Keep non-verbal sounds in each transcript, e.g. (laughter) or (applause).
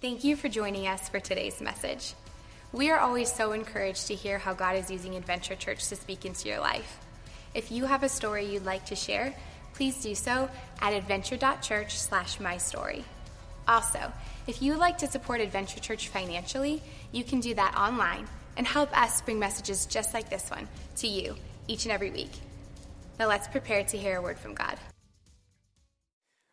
Thank you for joining us for today's message. We are always so encouraged to hear how God is using Adventure Church to speak into your life. If you have a story you'd like to share, please do so at adventure.church slash my story. Also, if you would like to support Adventure Church financially, you can do that online and help us bring messages just like this one to you each and every week. Now let's prepare to hear a word from God.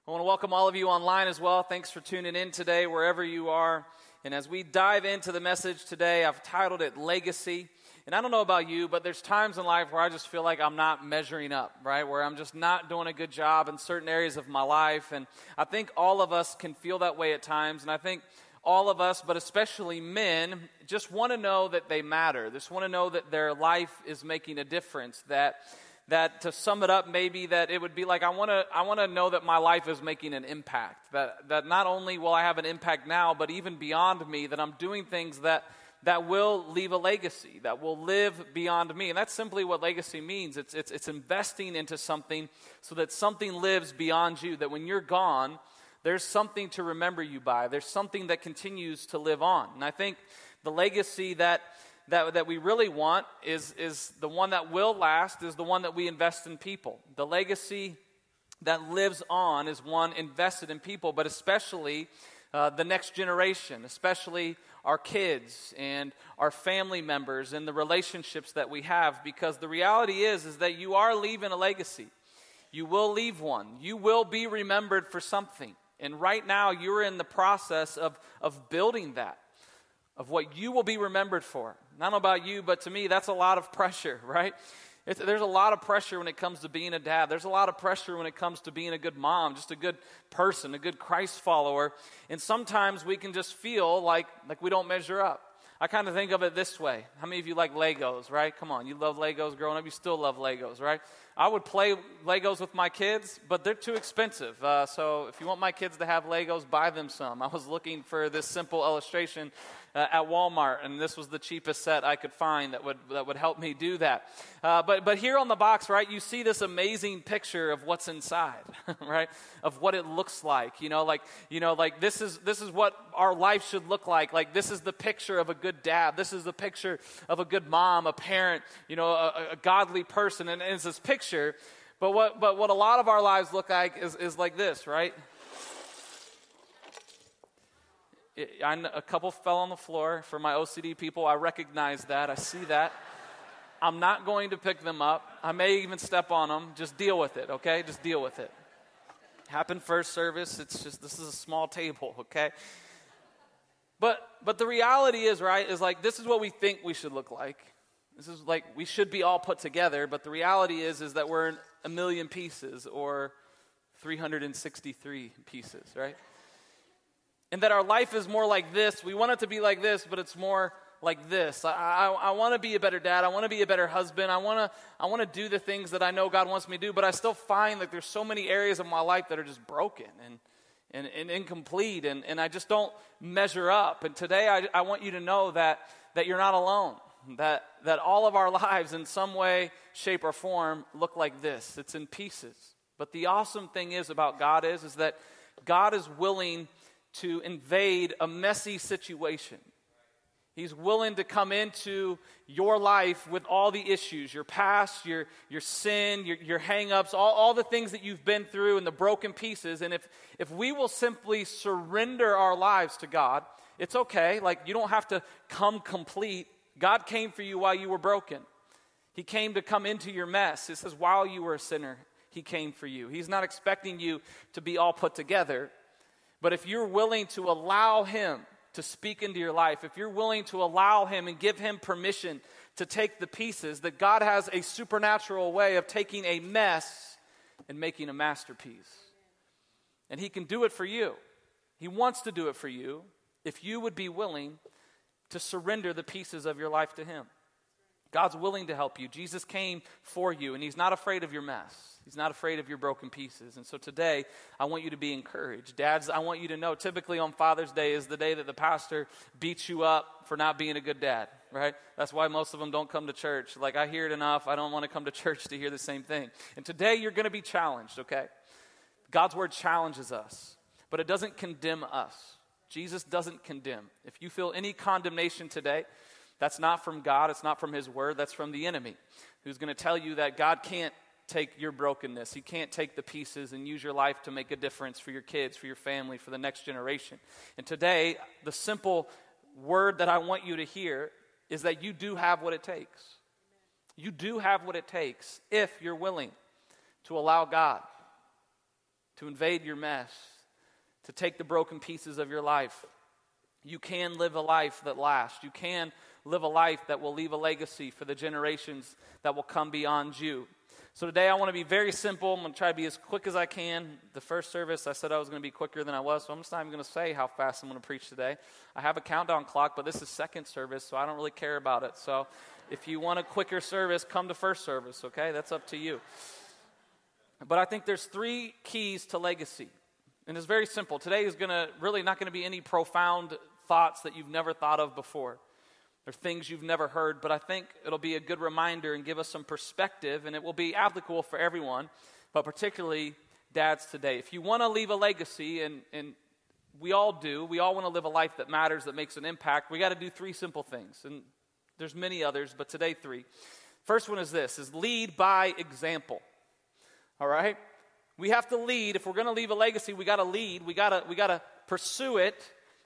I want to welcome all of you online as well. Thanks for tuning in today, wherever you are. And as we dive into the message today, I've titled it Legacy. And I don't know about you, but there's times in life where I just feel like I'm not measuring up, right? Where I'm just not doing a good job in certain areas of my life. And I think all of us can feel that way at times. And I think all of us, but especially men, just want to know that they matter. Just want to know that their life is making a difference, that that to sum it up maybe that it would be like i want to i want to know that my life is making an impact that that not only will i have an impact now but even beyond me that i'm doing things that that will leave a legacy that will live beyond me. And that's simply what legacy means. It's it's, it's investing into something so that something lives beyond you that when you're gone there's something to remember you by. There's something that continues to live on. And i think the legacy that that, that we really want is, is the one that will last, is the one that we invest in people. The legacy that lives on is one invested in people, but especially uh, the next generation, especially our kids and our family members and the relationships that we have. Because the reality is, is that you are leaving a legacy. You will leave one. You will be remembered for something. And right now, you're in the process of, of building that, of what you will be remembered for. I don't know about you, but to me, that's a lot of pressure, (laughs) right? It's, there's a lot of pressure when it comes to being a dad. There's a lot of pressure when it comes to being a good mom, just a good person, a good Christ follower. And sometimes we can just feel like, like we don't measure up. I kind of think of it this way. How many of you like Legos, right? Come on, you love Legos growing up. You still love Legos, right? I would play Legos with my kids, but they're too expensive. Uh, so if you want my kids to have Legos, buy them some. I was looking for this simple illustration uh, at Walmart, and this was the cheapest set I could find that would, that would help me do that. Uh, but, but here on the box, right, you see this amazing picture of what's inside, (laughs) right, of what it looks like. You know, like, you know, like this is, this is what our life should look like. Like this is the picture of a good dad. This is the picture of a good mom, a parent, you know, a, a godly person. And, and it's this picture. But what, but what a lot of our lives look like is, is like this, right? I, a couple fell on the floor for my OCD people. I recognize that. I see that. I'm not going to pick them up. I may even step on them. Just deal with it, okay? Just deal with it. Happened first service. It's just, this is a small table, okay? But, but the reality is, right, is like this is what we think we should look like. This is like we should be all put together, but the reality is, is that we're in a million pieces or 363 pieces, right? And that our life is more like this. We want it to be like this, but it's more like this. I, I, I want to be a better dad. I want to be a better husband. I want to I want to do the things that I know God wants me to do, but I still find that there's so many areas of my life that are just broken and, and, and incomplete, and, and I just don't measure up. And today I, I want you to know that, that you're not alone, that, that all of our (laughs) lives in some way, shape, or form look like this. It's in pieces. But the awesome thing is about God is, is that God is willing to invade a messy situation. He's willing to come into your life with all the issues your past, your, your sin, your, your hang ups, all, all the things that you've been through and the broken pieces. And if, if we will simply surrender our lives to God, it's okay. Like, you don't have to come complete. God came for you while you were broken, He came to come into your mess. It says, while you were a sinner, He came for you. He's not expecting you to be all put together. But if you're willing to allow Him to speak into your life, if you're willing to allow Him and give Him permission to take the pieces, that God has a supernatural way of taking a mess and making a masterpiece. And He can do it for you. He wants to do it for you if you would be willing to surrender the pieces of your life to Him. God's willing to help you. Jesus came for you, and He's not afraid of your mess. He's not afraid of your broken pieces. And so today, I want you to be encouraged. Dads, I want you to know typically on Father's Day is the day that the pastor beats you up for not being a good dad, right? That's why most of them don't come to church. Like, I hear it enough. I don't want to come to (laughs) church to hear the same thing. And today, you're going to be challenged, okay? God's word challenges us, but it doesn't condemn us. Jesus doesn't condemn. If you feel any condemnation today, that's not from God, it's not from His Word, that's from the enemy who's going to tell you that God can't take your brokenness. He can't take the pieces and use your life to make a difference for your kids, for your family, for the next generation. And today, the simple word that I want you to hear is that you do have what it takes. You do have what it takes if you're willing to allow God to invade your mess, to take the broken pieces of your life. You can live a life that lasts. You can live a life that will leave a legacy for the generations that will come beyond you. So today I want to be very simple. I'm going to try to be as quick as I can. The first service I said I was going to be quicker than I was, so I'm just not even going to say how fast I'm going to preach today. I have a countdown clock, but this is second service, so I don't really care about it. So if you want a quicker service, come to first service, okay? That's up to you. But I think there's three keys to legacy. And it's very simple. Today is going to really not going to be any profound thoughts that you've never thought of before or things you've never heard, but I think it'll be a good reminder and give us some perspective, and it will be applicable for everyone, but particularly dads today. If you want to leave a legacy, and, and we all do, we all want to live a life that matters, that makes an impact, we got to do three simple things. And there's many others, but today three. First one is this is lead by example. All right? We have to lead. If we're going to leave a legacy, we got to lead. We got to we got to pursue it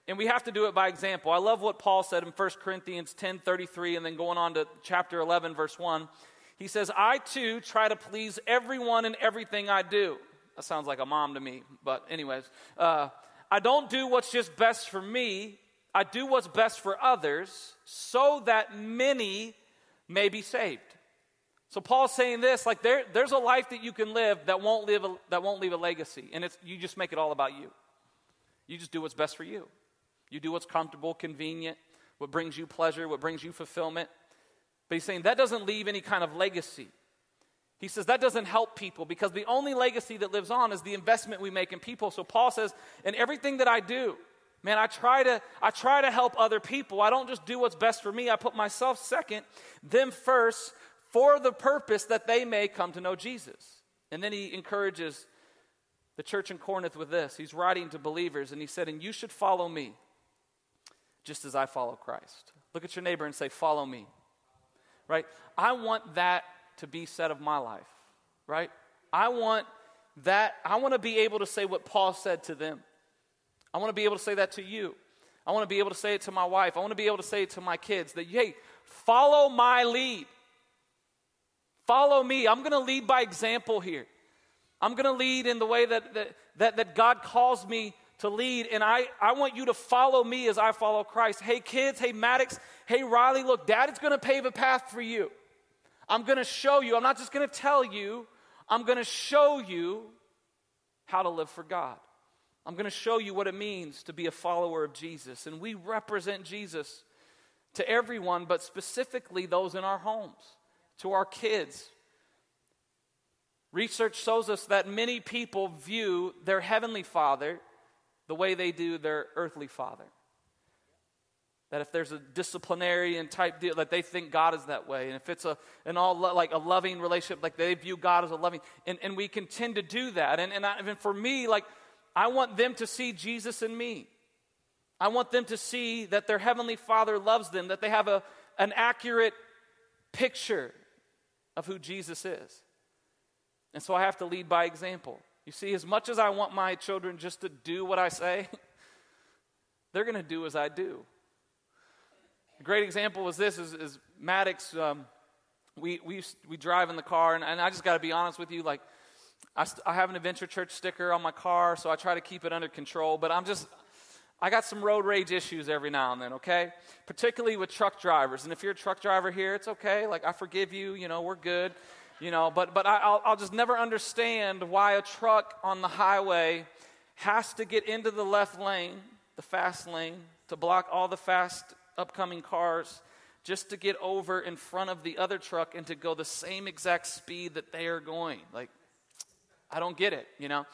and we have to do it by example. I love what Paul said in 1 Corinthians 10 33, and then going on to chapter 11, verse 1. He says, I too try to please everyone in everything I do. That sounds like a mom to me, but, anyways. Uh, I don't do what's just best for me, I do what's best for others so that many may be saved. So Paul's saying this, like there, there's a life that you can live that won't live a, that won't leave a legacy, and it's you just make it all about you. You just do what's best for you. You do what's comfortable, convenient, what brings you pleasure, what brings you fulfillment. But he's saying that doesn't leave any kind of legacy. He says that doesn't help people because the only legacy that lives on is the investment we make in people. So Paul says, in everything that I do, man, I try to I try to help other people. I don't just do what's best for me. I put myself second, them first, for the purpose that they may come to know Jesus. And then he encourages the church in Corinth with this. He's writing to believers and he said, "And you should follow me." Just as I follow Christ. Look at your neighbor and say, Follow me. Right? I want that to be said of my life. Right? I want that, I want to be able to say what Paul said to them. I want to be able to say that to you. I want to be able to say it to my wife. I want to be able to say it to my kids that, hey, follow my lead. Follow me. I'm going to lead by example here. I'm going to lead in the way that, that, that, that God calls me to lead, and I, I want you to follow me as I follow Christ. Hey, kids, hey, Maddox, hey, Riley, look, Dad is going to pave a path for you. I'm going to show you. I'm not just going to tell you, I'm going to show you how to live for God. I'm going to show you what it means to be a follower of Jesus. And we represent Jesus to everyone, but specifically those in our homes, to our kids. Research shows us that many people view their heavenly Father the way they do their earthly father. That if there's a disciplinarian type deal, that they think God is that way. And if it's a, an all lo- like a loving relationship, like they view God as a loving, and, and we can tend to do that. And, and, I, and for me, like, I want them to see Jesus in me. I want them to see that their heavenly Father loves them, that they have a, an accurate picture of who Jesus is. And so I have to lead by example. You see, as much as I want my children just to do what I say, (laughs) they're going to do as I do. A great example is this is, is Maddox. Um, we, we, we drive in the car, and, and I just got to be honest with you. Like, I, st- I have an Adventure Church sticker on my car, so I try to keep it under control. But I'm just, I got some road rage issues every now and then, okay? Particularly with truck drivers. And if you're a truck driver here, it's okay. Like, I forgive you. You know, we're good you know, but, but I, will I'll just never understand why a truck on the highway has to get into the left lane, the fast lane, to block all the fast upcoming cars just to get over in front of the other truck and to go the same exact speed that they are going. Like, I don't get it, you know?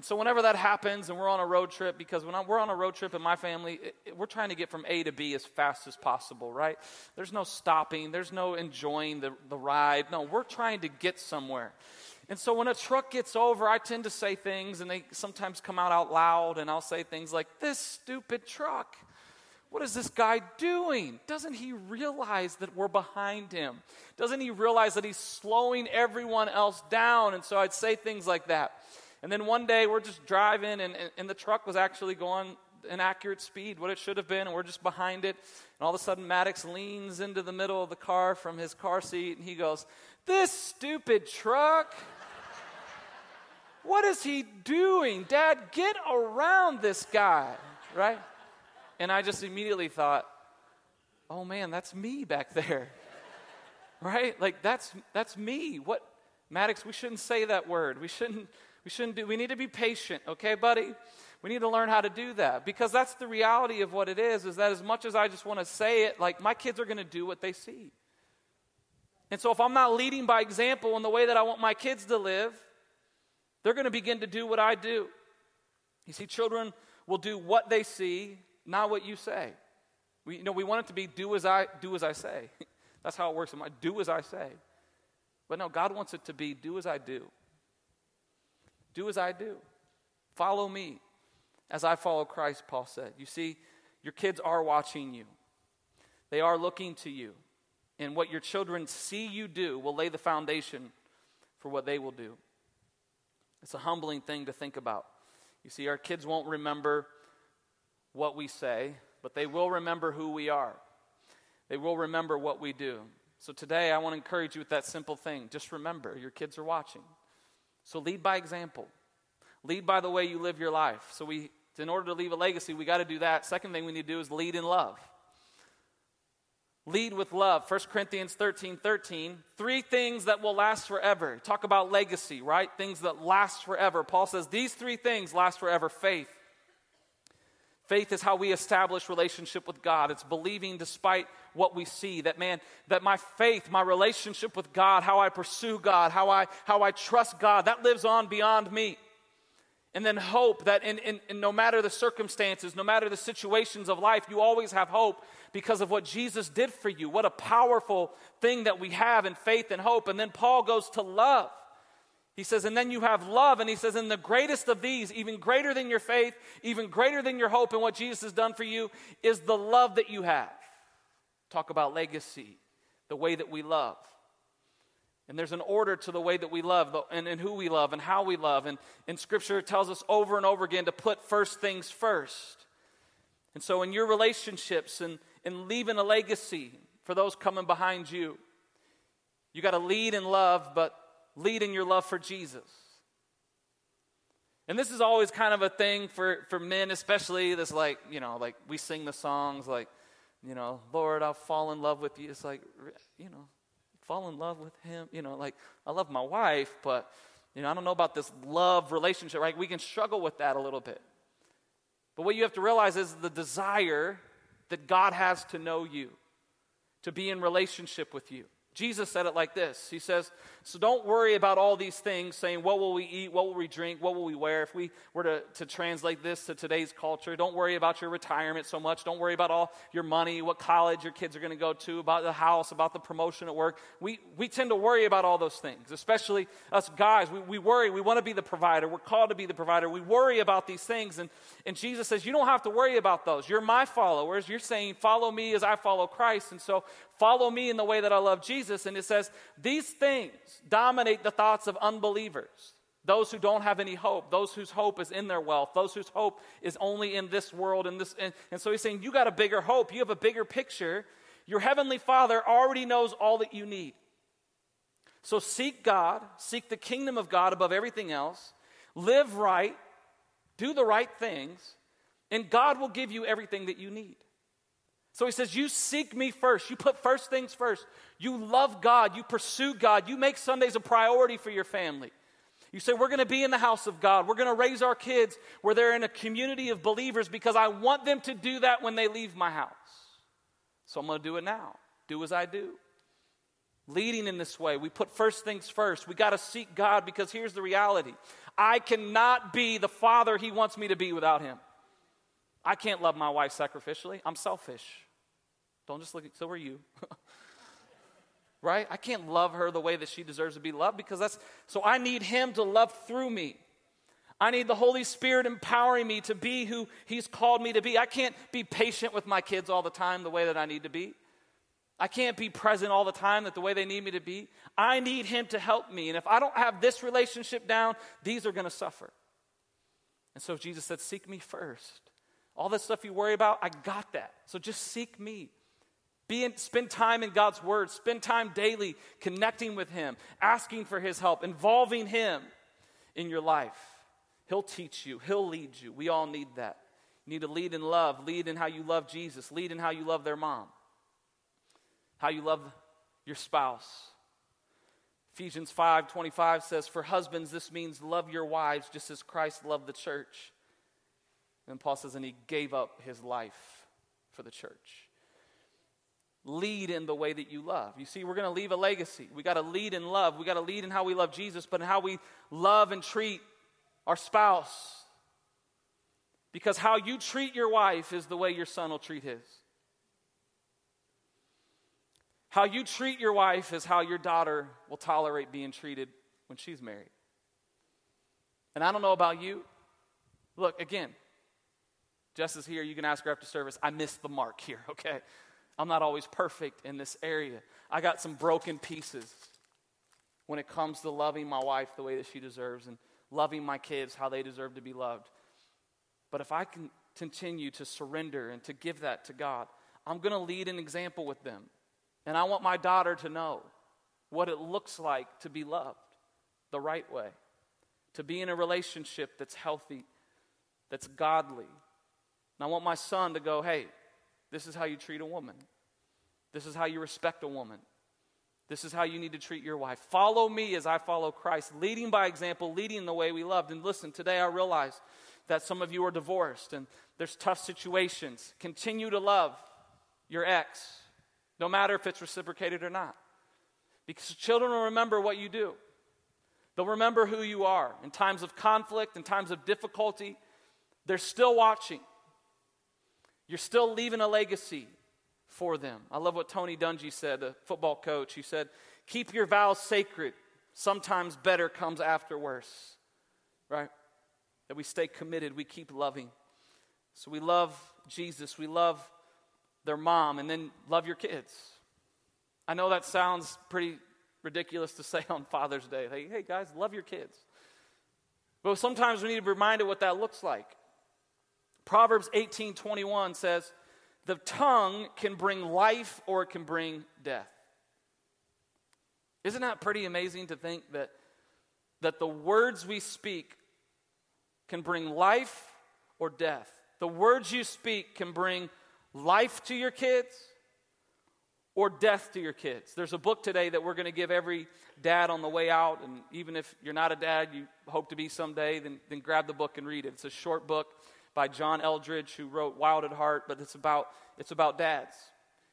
And so, whenever that happens and we're on a road trip, because when I'm, we're on a road trip in my family, it, it, we're trying to get from A to B as fast as possible, right? There's no stopping, there's no enjoying the, the ride. No, we're trying to get somewhere. And so when a truck gets over, I tend to say things, and they sometimes come out out loud, and I'll say things like, This stupid truck. What is this guy doing? Doesn't he realize that we're behind him? Doesn't he realize that he's slowing everyone else down? And so I'd say things like that. And then one day we're just driving, and, and, the truck was actually going an accurate speed, what it should have been, and we're just behind it. And all of a sudden, Maddox leans into the middle of the car from his car seat, and he goes, This stupid truck. What is he doing? Dad, get around this guy, right? And I just immediately thought, oh man, that's me back there. (laughs) right? Like that's that's me. What Maddox, we shouldn't say that word. We shouldn't we shouldn't do we need to be patient, okay, buddy? We need to learn how to do that because that's the reality of what it is is that as much as I just want to say it, like my kids are going to do what they see. And so if I'm not leading by example in the way that I want my kids to live, they're going to begin to do what I do. You see, children will do what they see, not what you say. We, you know, we want it to be do as I do as I say. (laughs) That's how it works. In my do as I say. But no, God wants it to be do as I do. Do as I do. Follow me as I follow Christ, Paul said. You see, your kids are watching you, they are looking to you. And what your children see you do will lay the foundation for what they will do. It's a humbling thing to think about. You see, our kids won't remember what we say, but they will remember who we are. They will remember what we do. So today, I want to encourage you with that simple thing. Just remember, your kids are watching. So lead by example. Lead by the way you live your life. So we in order to leave a legacy, we got to do that. Second thing we need to do is lead in love. Lead with love. 1 Corinthians 13 13. Three things that will last forever. Talk about legacy, right? Things that last forever. Paul says these three things last forever faith. Faith is how we establish relationship with God. It's believing despite what we see. That man, that my faith, my relationship with God, how I pursue God, how I how I trust God, that lives on beyond me. And then hope that in, in, in, no matter the circumstances, no matter the situations of life, you always have hope because of what Jesus did for you. What a powerful thing that we have in faith and hope. And then Paul goes to love. He says, and then you have love. And he says, and the greatest of these, even greater than your faith, even greater than your hope and what Jesus has done for you, is the love that you have. Talk about legacy, the way that we love. And there's an order to the way that we love and, and who we love and how we love. And, and Scripture tells us over and over again to put first things first. And so, in your relationships and, and leaving a legacy for those coming behind you, you got to lead in love, but lead in your love for Jesus. And this is always kind of a thing for, for men, especially this, like, you know, like we sing the songs like, you know, Lord, I'll fall in love with you. It's like, you know, fall in love with him. You know, like I love my wife, but you know, I don't know about this love relationship, right? We can struggle with that a little bit. But what you have to realize is the desire that God has to know you, to be in relationship with you. Jesus said it like this He says, So don't worry about all these things, saying, What will we eat? What will we drink? What will we wear? If we were to, to translate this to today's culture, don't worry about your retirement so much. Don't worry about all your money, what college your kids are going to go to, about the house, about the promotion at work. We, we tend to worry about all those things, especially us guys. We, we worry. We want to be the provider. We're called to be the provider. We worry about these things. And, and Jesus says, You don't have to worry about those. You're my followers. You're saying, Follow me as I follow Christ. And so Follow me in the way that I love Jesus. And it says, These things dominate the thoughts of unbelievers. Those who don't have any hope, those whose hope is in their wealth, those whose hope is only in this world. And, this, and, and so he's saying, You got a bigger hope, you have a bigger picture. Your heavenly Father already knows all that you need. So seek God, seek the kingdom of God above everything else, live right, do the right things, and God will give you everything that you need. So he says, You seek me first. You put first things first. You love God. You pursue God. You make Sundays a priority for your family. You say, We're going to be in the house of God. We're going to raise our kids where they're in a community of believers because I want them to do that when they leave my house. So I'm going to do it now. Do as I do. Leading in this way, we put first things first. We got to seek God because here's the reality I cannot be the father He wants me to be without Him. I can't love my wife sacrificially. I'm selfish. Don't just look at, so are you. (laughs) right? I can't love her the way that she deserves to be loved because that's so I need him to love through me. I need the Holy Spirit empowering me to be who he's called me to be. I can't be patient with my kids all the time the way that I need to be. I can't be present all the time that the way they need me to be. I need him to help me. And if I don't have this relationship down, these are going to suffer. And so Jesus said, Seek me first. All that stuff you worry about, I got that. So just seek me. Be in, spend time in God's Word. Spend time daily connecting with Him, asking for His help, involving Him in your life. He'll teach you, He'll lead you. We all need that. You need to lead in love, lead in how you love Jesus, lead in how you love their mom, how you love your spouse. Ephesians 5 25 says, For husbands, this means love your wives just as Christ loved the church. And Paul says, and he gave up his life for the church lead in the way that you love. You see, we're going to leave a legacy. We got to lead in love. We got to lead in how we love Jesus, but in how we love and treat our spouse. Because how you treat your wife is the way your son will treat his. How you treat your wife is how your daughter will tolerate being treated when she's married. And I don't know about you. Look, again, Jess is here. You can ask her after service. I missed the mark here, (laughs) okay? I'm not always perfect in this area. I got some broken pieces when it comes to loving my wife the way that she deserves and loving my kids how they deserve to be loved. But if I can continue to surrender and to give that to God, I'm going to lead an example with them. And I want my daughter to know what it looks like to be loved the right way, to be in a relationship that's healthy, that's godly. And I want my son to go, hey, this is how you treat a woman. This is how you respect a woman. This is how you need to treat your wife. Follow me as I follow Christ, leading by example, leading the way we loved. And listen, today I realize that some of you are divorced and there's tough situations. Continue to love your ex, no matter if it's reciprocated or not. Because children will remember what you do. They'll remember who you are in times of conflict, in times of difficulty. They're still watching. You're still leaving a legacy for them. I love what Tony Dungy said, the football coach. He said, Keep your vows sacred. Sometimes better comes after worse, right? That we stay committed, we keep loving. So we love Jesus, we love their mom, and then love your kids. I know that sounds pretty ridiculous to say (laughs) on Father's Day. Hey, hey guys, love your kids. But sometimes we need to be reminded what that looks like. Proverbs 18 21 says, The tongue can bring life or it can bring death. Isn't that pretty amazing to think that, that the words we speak can bring life or death? The words you speak can bring life to your kids or death to your kids. There's a book today that we're going to give every dad on the way out. And even if you're not a dad, you hope to be someday, then, then grab the book and read it. It's a short book by John Eldredge, who wrote Wild at Heart, but it's about, it's about dads.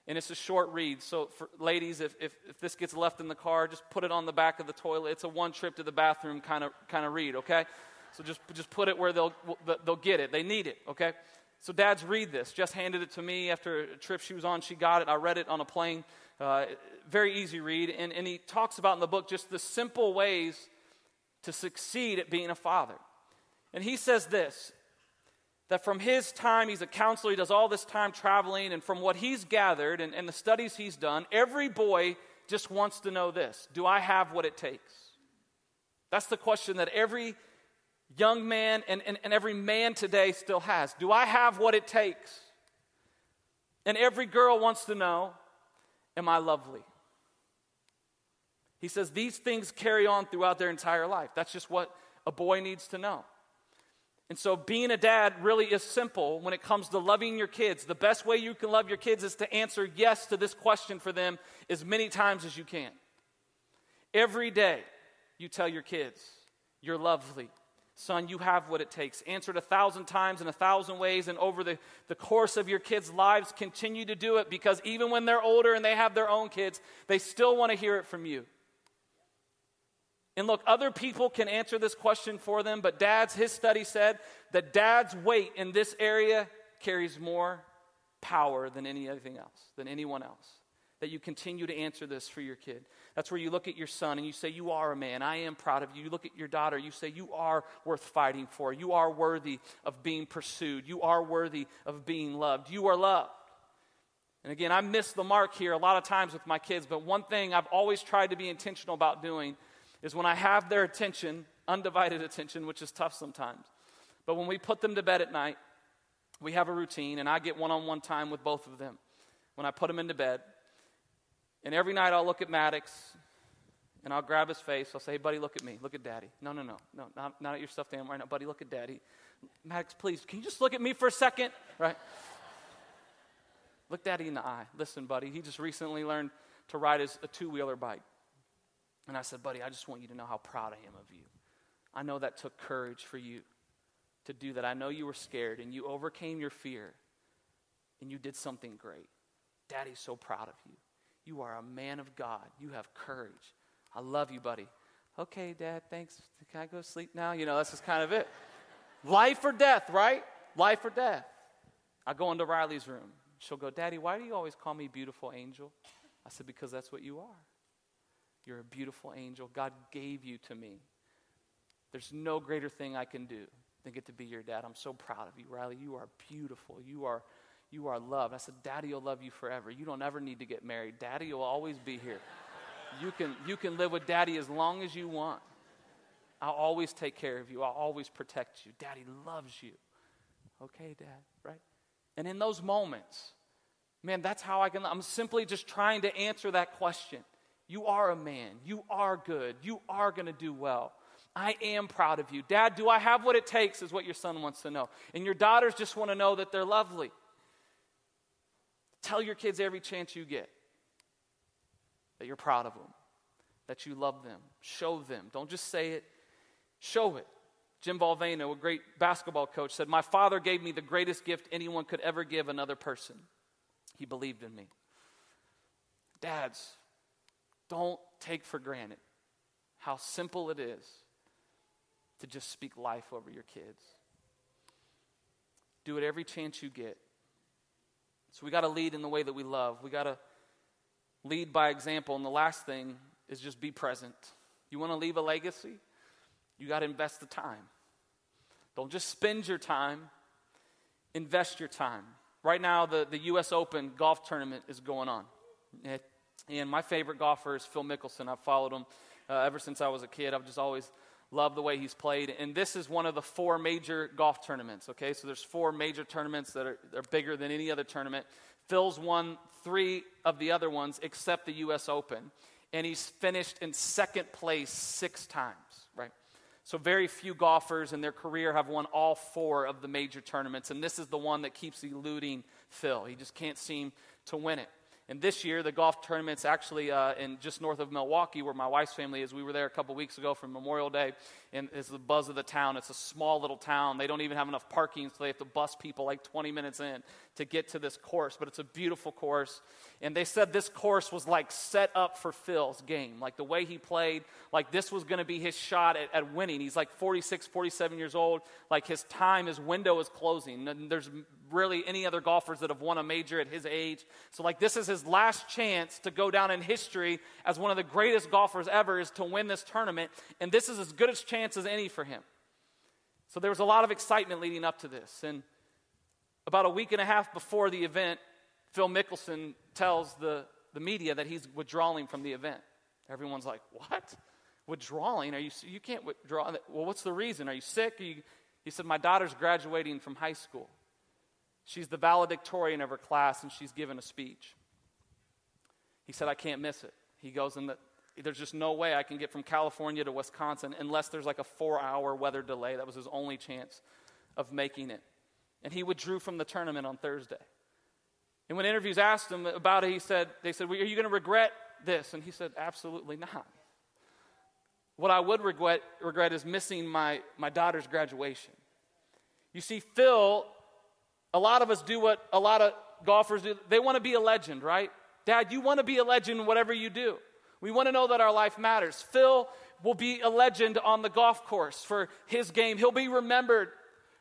And it's a short read. So, for ladies, if, if, if this gets left in the car, just put it on the back of the toilet. It's a one trip to the bathroom kind of, kind of read, okay? So just, just put it where they'll, they'll get it. They need it, okay? So, dads, read this. Jess handed it to me after a trip she was on. She got it. I read it on a plane. Uh, very easy read. And, and he talks about in the book just the simple ways to succeed at being a father. And he says this that from his time, he's a counselor, he does all this time traveling, and from what he's gathered and, and the studies he's done, every boy just wants to know this Do I have what it takes? That's the question that every young man and, and, and every man today still has. Do I have what it takes? And every girl wants to know Am I lovely? He says these things carry on throughout their entire life. That's just what a boy needs to know. And so, being a dad really is simple when it comes to loving your kids. The best way you can love your kids is to answer yes to this question for them as many times as you can. Every day, you tell your kids, You're lovely. Son, you have what it takes. Answer it a thousand times in a thousand ways, and over the, the course of your kids' lives, continue to do it because even when they're older and they have their own kids, they still want to hear it from you. And look, other people can answer this question for them, but dads, his study said that dad's weight in this area carries more power than anything else, than anyone else. that you continue to answer this for your kid. That's where you look at your son and you say, You are a man. I am proud of you. You look at your daughter, you say, You are worth fighting for. You are worthy of being pursued. You are worthy of being loved. You are loved. And again, I miss the mark here a lot of times with my kids, but one thing I've always tried to be intentional about doing is when I have their attention, undivided attention, which is tough sometimes, but when we put them to bed at night, we have a routine, and I get one on one time with both of them when I put them into bed. And every night I'll look at Maddox and I'll grab his face. I'll say, hey, buddy, look at me. Look at daddy. No, no, no. No, not, not at your stuffed animal right now. Buddy, look at daddy. Maddox, please, can you just look at me for a second? Right? Look daddy in the eye. Listen, buddy, he just recently learned to ride his, a two wheeler bike. And I said, buddy, I just want you to know how proud I am of you. I know that took courage for you to do that. I know you were scared and you overcame your fear and you did something great. Daddy's so proud of you. You are a man of God. You have courage. I love you, buddy. Okay, Dad, thanks. Can I go sleep now? You know, that's just kind of it. (laughs) Life or death, right? Life or death. I go into Riley's room. She'll go, Daddy, why do you always call me beautiful angel? I said, Because that's what you are. You're a beautiful angel. God gave you to me. There's no greater thing I can do than get to be your dad. I'm so proud of you, Riley. You are beautiful. You are you are loved. I said, Daddy will love you forever. You don't ever need to get married. Daddy will always be here. You can, you can live with daddy as long as you want. I'll always take care of you. I'll always protect you. Daddy loves you. Okay, Dad, right? And in those moments, man, that's how I can. I'm simply just trying to answer that question. You are a man. You are good. You are going to do well. I am proud of you. Dad, do I have what it takes? Is what your son wants to know. And your daughters just want to know that they're lovely. Tell your kids every chance you get that you're proud of them, that you love them. Show them. Don't just say it, show it. Jim Valvano, a great basketball coach, said, My father gave me the greatest gift anyone could ever give another person. He believed in me. Dads, don't take for granted how simple it is to just speak life over your kids. Do it every chance you get. So we got to lead in the way that we love. We got to lead by example. And the last thing is just be present. You want to leave a legacy? You got to invest the time. Don't just spend your time, invest your time. Right now, the, the U.S. Open golf tournament is going on. And my favorite golfer is Phil Mickelson. I've followed him uh, ever since I was a kid. I've just always loved the way he's played. And this is one of the four major golf tournaments, okay? So there's four major tournaments that are, are bigger than any other tournament. Phil's won three of the other ones except the U.S. Open. And he's finished in second place six times, right? So, very few golfers in their career have won all four of the major tournaments, and this is the one that keeps eluding Phil. He just can't seem to win it. And this year, the golf tournament's actually uh, in just north of Milwaukee, where my wife's family is. We were there a couple weeks ago for Memorial Day, and it's the buzz of the town. It's a small little town. They don't even have enough parking, so they have to bus people like 20 minutes in to get to this course. But it's a beautiful course. And they said this course was like set up for Phil's game. Like the way he played, like this was going to be his shot at, at winning. He's like 46, 47 years old. Like his time, his window is closing. And there's really any other golfers that have won a major at his age. So, like, this is his last chance to go down in history as one of the greatest golfers ever is to win this tournament. And this is as good a chance as any for him. So, there was a lot of excitement leading up to this. And about a week and a half before the event, Phil Mickelson tells the, the media that he's withdrawing from the event. Everyone's like, What? Withdrawing? Are you, you can't withdraw. Well, what's the reason? Are you sick? Are you, he said, My daughter's graduating from high school. She's the valedictorian of her class, and she's given a speech. He said, I can't miss it. He goes, in the, there's just no way I can get from California to Wisconsin unless there's like a four hour weather delay. That was his only chance of making it. And he withdrew from the tournament on Thursday. And when interviews asked him about it, he said, they said, well, Are you going to regret this? And he said, Absolutely not. What I would regret, regret is missing my, my daughter's graduation. You see, Phil a lot of us do what a lot of golfers do. They want to be a legend, right? Dad, you want to be a legend whatever you do. We want to know that our life matters. Phil will be a legend on the golf course for his game. He'll be remembered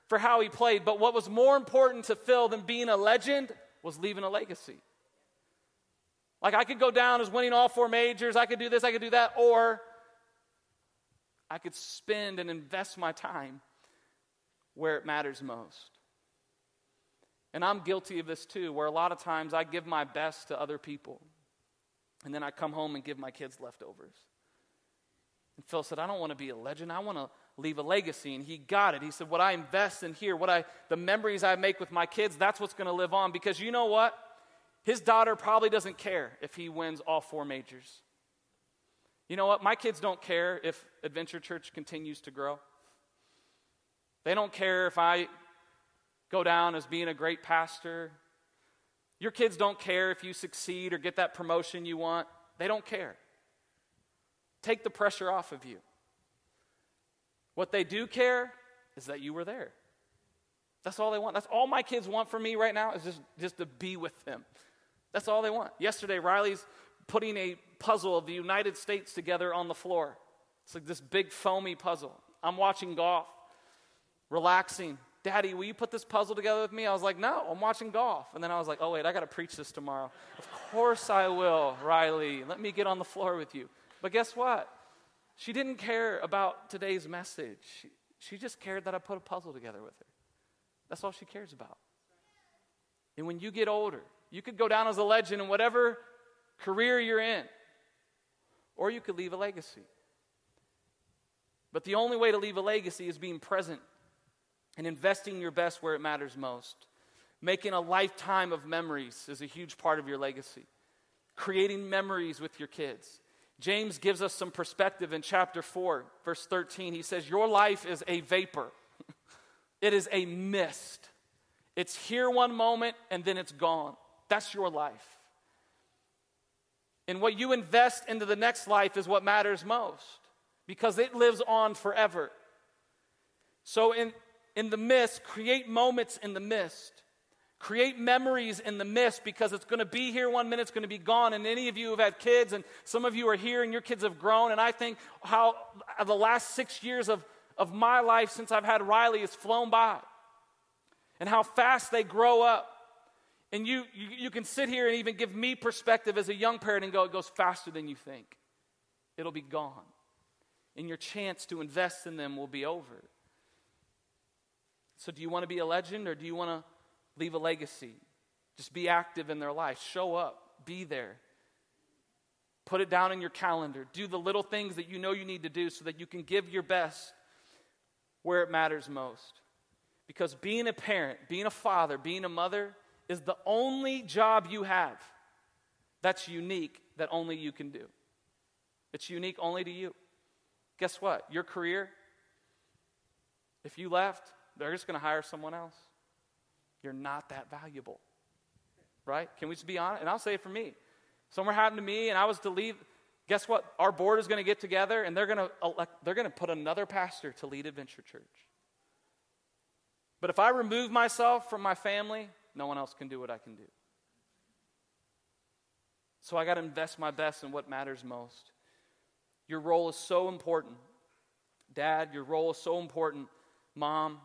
for how he played. But what was more important to Phil than being a legend was leaving a legacy. Like I could go down as winning all four majors, I could do this, I could do that, or I could spend and invest my time where it matters most. And I'm guilty of this too, where a lot of times I give my best to other people, and then I come home and give my kids leftovers. And Phil said, I don't want to be a legend. I want to leave a legacy. And he got it. He said, What I invest in here, what I the memories I make with my kids, that's what's going to live on. Because you know what? His daughter probably doesn't care if he wins all four majors. You know what? My kids don't care if Adventure Church continues to grow. They don't care if I go down as being a great pastor. Your kids don't care if you succeed or get that promotion you want. They don't care. Take the pressure off of you. What they do care is that you were there. That's all they want. That's all my kids want from me right now is just, just to be with them. That's all they want. Yesterday, Riley's putting a puzzle of the United States together on the floor. It's like this big foamy puzzle. I'm watching golf, relaxing. Daddy, will you put this puzzle together with me? I was like, No, I'm watching golf. And then I was like, Oh, wait, I got to preach this tomorrow. of course I will, Riley. Let me get on the floor with you. But guess what? She didn't care about today's message. She, she just cared that I put a puzzle together with her. That's all she cares about. And when you get older, you could go down as a legend in whatever career you're in, or you could leave a legacy. But the only way to leave a legacy is being present and investing your best where it matters most. Making a lifetime of memories is a huge part of your legacy. Creating memories with your kids. James gives us some perspective in chapter 4, verse 13. He says, Your life is a vapor, (laughs) it is a mist. It's here one moment and then it's gone. That's your life. And what you invest into the next life is what matters most because it lives on forever. So, in, in the mist, create moments in the mist. Create memories in the mist because it's going to be here one minute, it's going to be gone. And any of you who have had kids, and some of you are here and your kids have grown. And I think how the last six years of, of my life since I've had Riley has flown by, and how fast they grow up. And you, you, you can sit here and even give me perspective as a young parent and go, it goes faster than you think. It'll be gone. And your chance to invest in them will be over. So, do you want to be a legend or do you want to leave a legacy? Just be active in their life. Show up. Be there. Put it down in your calendar. Do the little things that you know you need to do so that you can give your best where it matters most. Because being a parent, being a father, being a mother, is the only job you have that's unique that only you can do. It's unique only to you. Guess what? Your career, if you left, they're just going to hire someone else. You're not that valuable. Right? Can we just be honest? And I'll say it for me. Somewhere happened to me and I was to leave. Guess what? Our board is going to get together and they're going to elect, they're going to put another pastor to lead Adventure Church. But if I remove myself from my family, no one else can do what I can do. So I got to invest my best in what matters most. Your role is so important. Dad, your role is so important. Mom,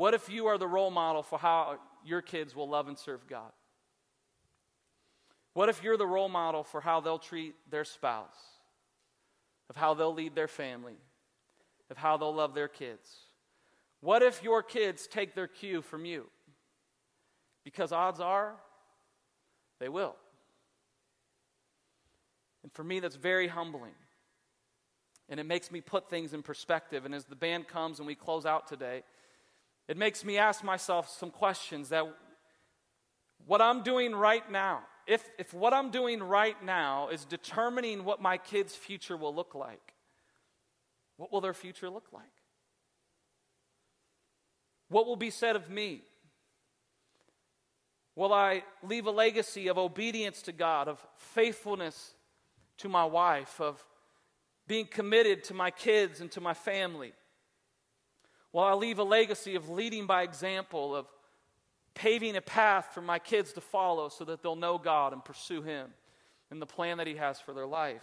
what if you are the role model for how your kids will love and serve God? What if you're the role model for how they'll treat their spouse, of how they'll lead their family, of how they'll love their kids? What if your kids take their cue from you? Because odds are they will. And for me, that's very humbling. And it makes me put things in perspective. And as the band comes and we close out today, it makes me ask myself some questions that what I'm doing right now, if, if what I'm doing right now is determining what my kids' future will look like, what will their future look like? What will be said of me? Will I leave a legacy of obedience to God, of faithfulness to my wife, of being committed to my kids and to my family? Will I leave a legacy of leading by example, of paving a path for my kids to follow so that they'll know God and pursue Him and the plan that He has for their life?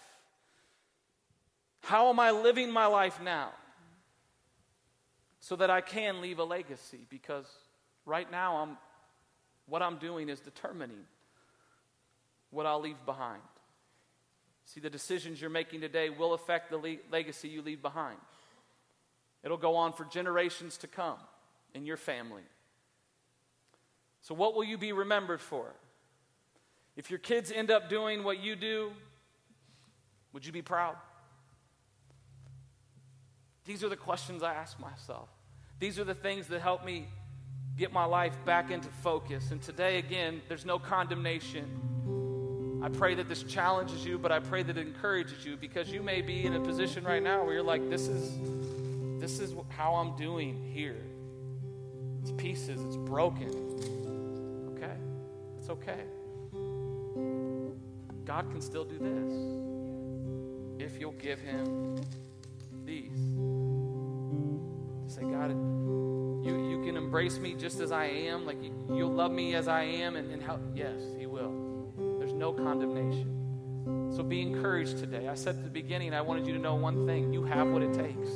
How am I living my life now? so that I can leave a legacy because right now I'm what I'm doing is determining what I'll leave behind. See, the decisions you're making today will affect the le- legacy you leave behind. It'll go on for generations to come in your family. So, what will you be remembered for? If your kids end up doing what you do, would you be proud? These are the questions I ask myself. These are the things that help me get my life back into focus. And today, again, there's no condemnation. I pray that this challenges you, but I pray that it encourages you because you may be in a position right now where you're like, this is, this is how I'm doing here. It's pieces, it's broken. Okay? It's okay. God can still do this if you'll give Him these. Say, God, you, you can embrace me just as I am. Like you, will love me as I am. And, and how, yes, He will. There's no condemnation. So be encouraged today. I said at the beginning, I wanted you to know one thing you have what it takes.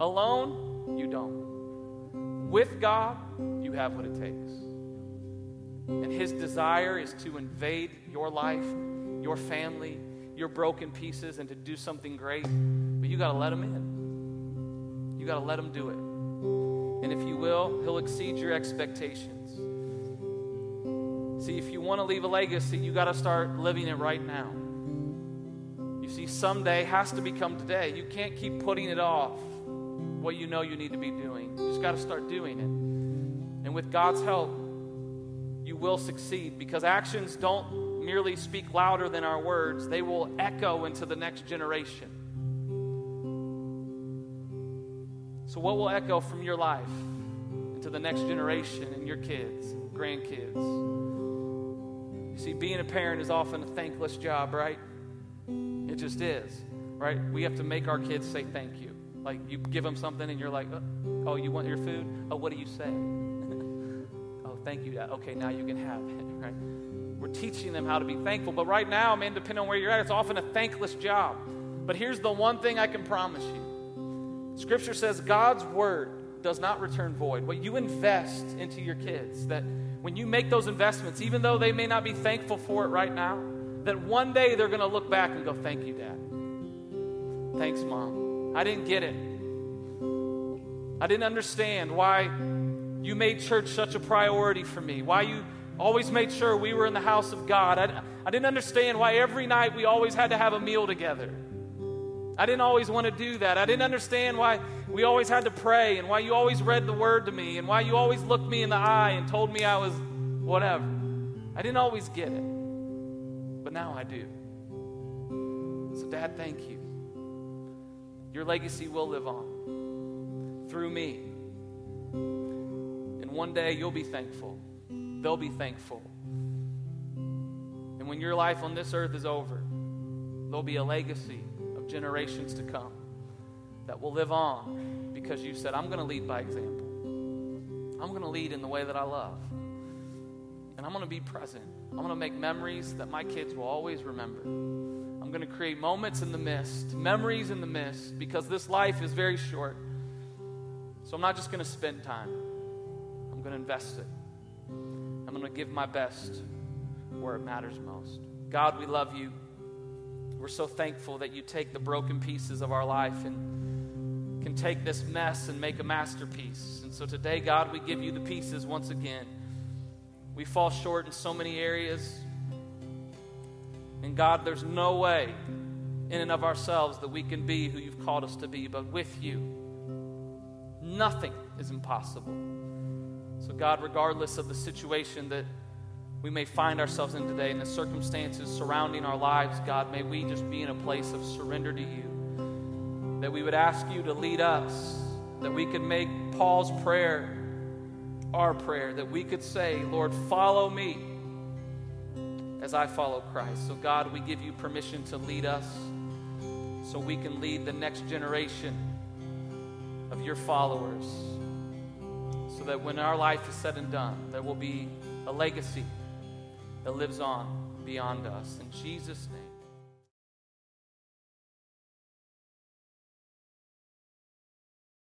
Alone, you don't. With God, you have what it takes. And His desire is to invade your life, your family, your broken pieces, and to do something great. But you got to let Him in. You got to let Him do it. And if you will, He'll exceed your expectations. See, if you want to leave a legacy, you got to start living it right now. You see, someday has to become today. You can't keep putting it off what you know you need to be doing. You just got to start doing it. And with God's help, you will succeed because actions don't merely speak louder than our words, they will echo into the next generation. So, what will echo from your life into the next generation and your kids, and grandkids? You see, being a parent is often a thankless job, right? It just is, right? We have to make our kids say thank you. Like, you give them something and you're like, uh, oh, you want your food? Oh, what do you say? (laughs) Oh, thank you, Dad. Okay, now you can have it, (laughs) right? We're teaching them how to be thankful. But right now, man, depending on where you're at, it's often a thankless job. But here's the one thing I can promise you Scripture says God's word does not return void. What you invest into your kids, that when you make those investments, even though they may not be thankful for it right now, that one day they're going to look back and go, Thank you, Dad. Thanks, Mom. I didn't get it. I didn't understand why you made church such a priority for me, why you always made sure we were in the house of God. I, I didn't understand why every night we always had to have a meal together. I didn't always want to do that. I didn't understand why we always had to pray and why you always read the word to me and why you always looked me in the eye and told me I was whatever. I didn't always get it, but now I do. So, Dad, thank you. Your legacy will live on through me. And one day you'll be thankful. They'll be thankful. And when your life on this earth is over, there'll be a legacy of generations to come that will live on because you said, I'm going to lead by example. I'm going to lead in the way that I love. And I'm going to be present. I'm going to make memories that my kids will always remember. I'm going to create moments in the mist, memories in the mist, because this life is very short. So I'm not just going to spend time I'm going to invest it. I'm going to give my best where it matters most. God, we love you. We're so thankful that you take the broken pieces of our life and can take this mess and make a masterpiece. And so today, God, we give you the pieces once again. We fall short in so many areas. And God, there's no way in and of ourselves that we can be who you've called us to be, but with you, nothing is impossible. So, God, regardless of the situation that we may find ourselves in today and the circumstances surrounding our lives, God, may we just be in a place of surrender to you. That we would ask you to lead us, that we could make Paul's prayer our prayer, that we could say, Lord, follow me as I follow Christ. So, God, we give you permission to lead us so we can lead the next generation of your followers so that when our life is said and done, there will be a legacy that lives on beyond us. In Jesus' name.